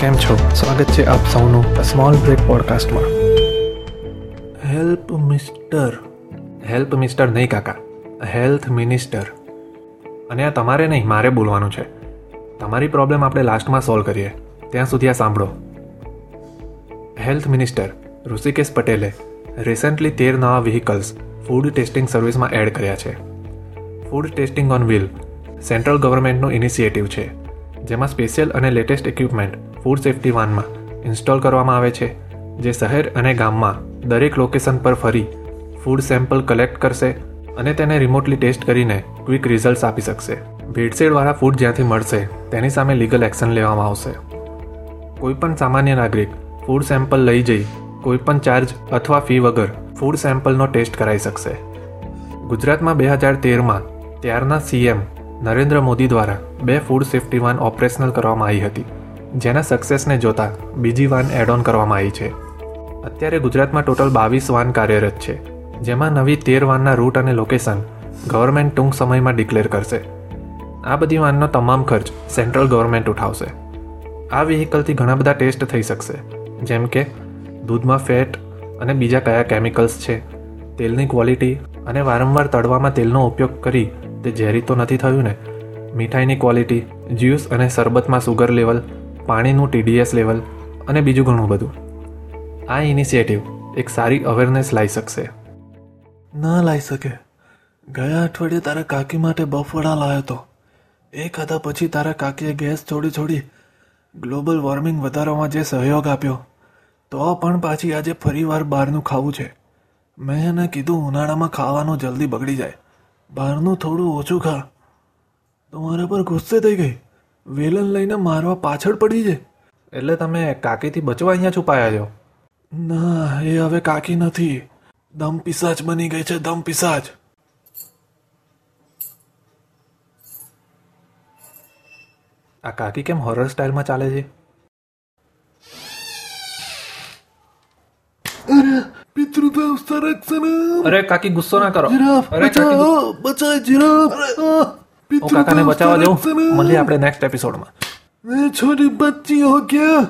કેમ છો? સ્વાગત છે આપ સૌનું સ્મોલ બ્રેક પોડકાસ્ટમાં હેલ્પ મિસ્ટર. હેલ્પ મિસ્ટર નહીં કાકા હેલ્થ મિનિસ્ટર. અને આ તમારે નહીં મારે બોલવાનું છે. તમારી પ્રોબ્લેમ આપણે લાસ્ટમાં સોલ્વ કરીએ. ત્યાં સુધી આ સાંભળો. હેલ્થ મિનિસ્ટર ઋષિકેશ પટેલે રિસેન્ટલી તેર નવા વ્હીકલ્સ ફૂડ ટેસ્ટિંગ સર્વિસમાં એડ કર્યા છે. Food testing on wheel central ગવર્મેન્ટનું initiative છે. જેમાં સ્પેશિયલ અને લેટેસ્ટ ઇક્વિપમેન્ટ ફૂડ સેફ્ટી વાનમાં ઇન્સ્ટોલ કરવામાં આવે છે, જે શહેર અને ગામમાં દરેક લોકેશન પર ફરી ફૂડ સેમ્પલ કલેક્ટ કરશે અને તેને રિમોટલી ટેસ્ટ કરીને ક્વિક રિઝલ્ટ્સ આપી શકશે. ભેળસેળવાળા ફૂડ જ્યાંથી મળશે, તેની સામે લીગલ એક્શન લેવામાં આવશે. કોઈપણ સામાન્ય નાગરિક ફૂડ સેમ્પલ લઈ જઈ કોઈપણ ચાર્જ અથવા ફી વગર ફૂડ સેમ્પલનો ટેસ્ટ કરાવી શકશે. ગુજરાતમાં બે હજાર તેરમાં ત્યારના સીએમ નરેન્દ્ર મોદી દ્વારા બે ફૂડ સેફ્ટી વાન ઓપરેશનલ કરવામાં આવી હતી, જેના સક્સેસને જોતા બીજી વાન એડ ઓન કરવામાં આવી છે. અત્યારે ગુજરાતમાં ટોટલ બાવીસ વાન કાર્યરત છે, જેમાં નવી તેર વાનના રૂટ અને લોકેશન ગવર્મેન્ટ ટૂંક સમયમાં ડિક્લેર કરશે. આ બધી વાનનો તમામ ખર્ચ સેન્ટ્રલ ગવર્મેન્ટ ઉઠાવશે. આ વ્હીકલથી ઘણા બધા ટેસ્ટ થઈ શકશે, જેમ કે દૂધમાં ફેટ અને બીજા કયા કેમિકલ્સ છે, તેલની ક્વોલિટી અને વારંવાર તળવામાં તેલનો ઉપયોગ કરી તે ઝેરી તો નથી થયું ને? મીઠાઈની ક્વોલિટી, જ્યુસ અને શરબતમાં સુગર લેવલ, પાણીનું ટીડીએસ લેવલ અને બીજું ઘણું બધું. આ ઇનિશિયેટિવ એક સારી અવેરનેસ લાવી શકશે. ન લાવી શકે. ગયા અઠવાડિયે તારા કાકી માટે બફવડા લાવ્યો હતો એ ખાધા પછી તારા કાકીએ ગેસ છોડી છોડી ગ્લોબલ વોર્મિંગ વધારવામાં જે સહયોગ આપ્યો, તો પણ પાછી આજે ફરીવાર બહારનું ખાવું છે. મેં એને કીધું ઉનાળામાં ખાવાનું જલ્દી બગડી જાય. બહારનું થોડું ઓછું ખા તો મારા પર ગુસ્સે થઈ ગઈ. વેલન લઈને મારવા પાછળ પડી છે. એટલે તમે કાકીથી બચવા અહીંયા છુપાયા છો? ના એ હવે કાકી નથી. દમ પિસાચ બની ગઈ છે દમ પિસાચ. આ કાકી કેમ હોરર સ્ટાઇલમાં ચાલે છે? પિતૃદેવ સંરક્ષણ અરે કાકી ગુસ્સો ના કરો જીરાફ અરે બચાવો બચાય જીરાફ હું કાકાને બચાવવા જાઉં મળીએ આપણે નેક્સ્ટ એપિસોડમાં મેં છોરી બચ્ચી હો ગયા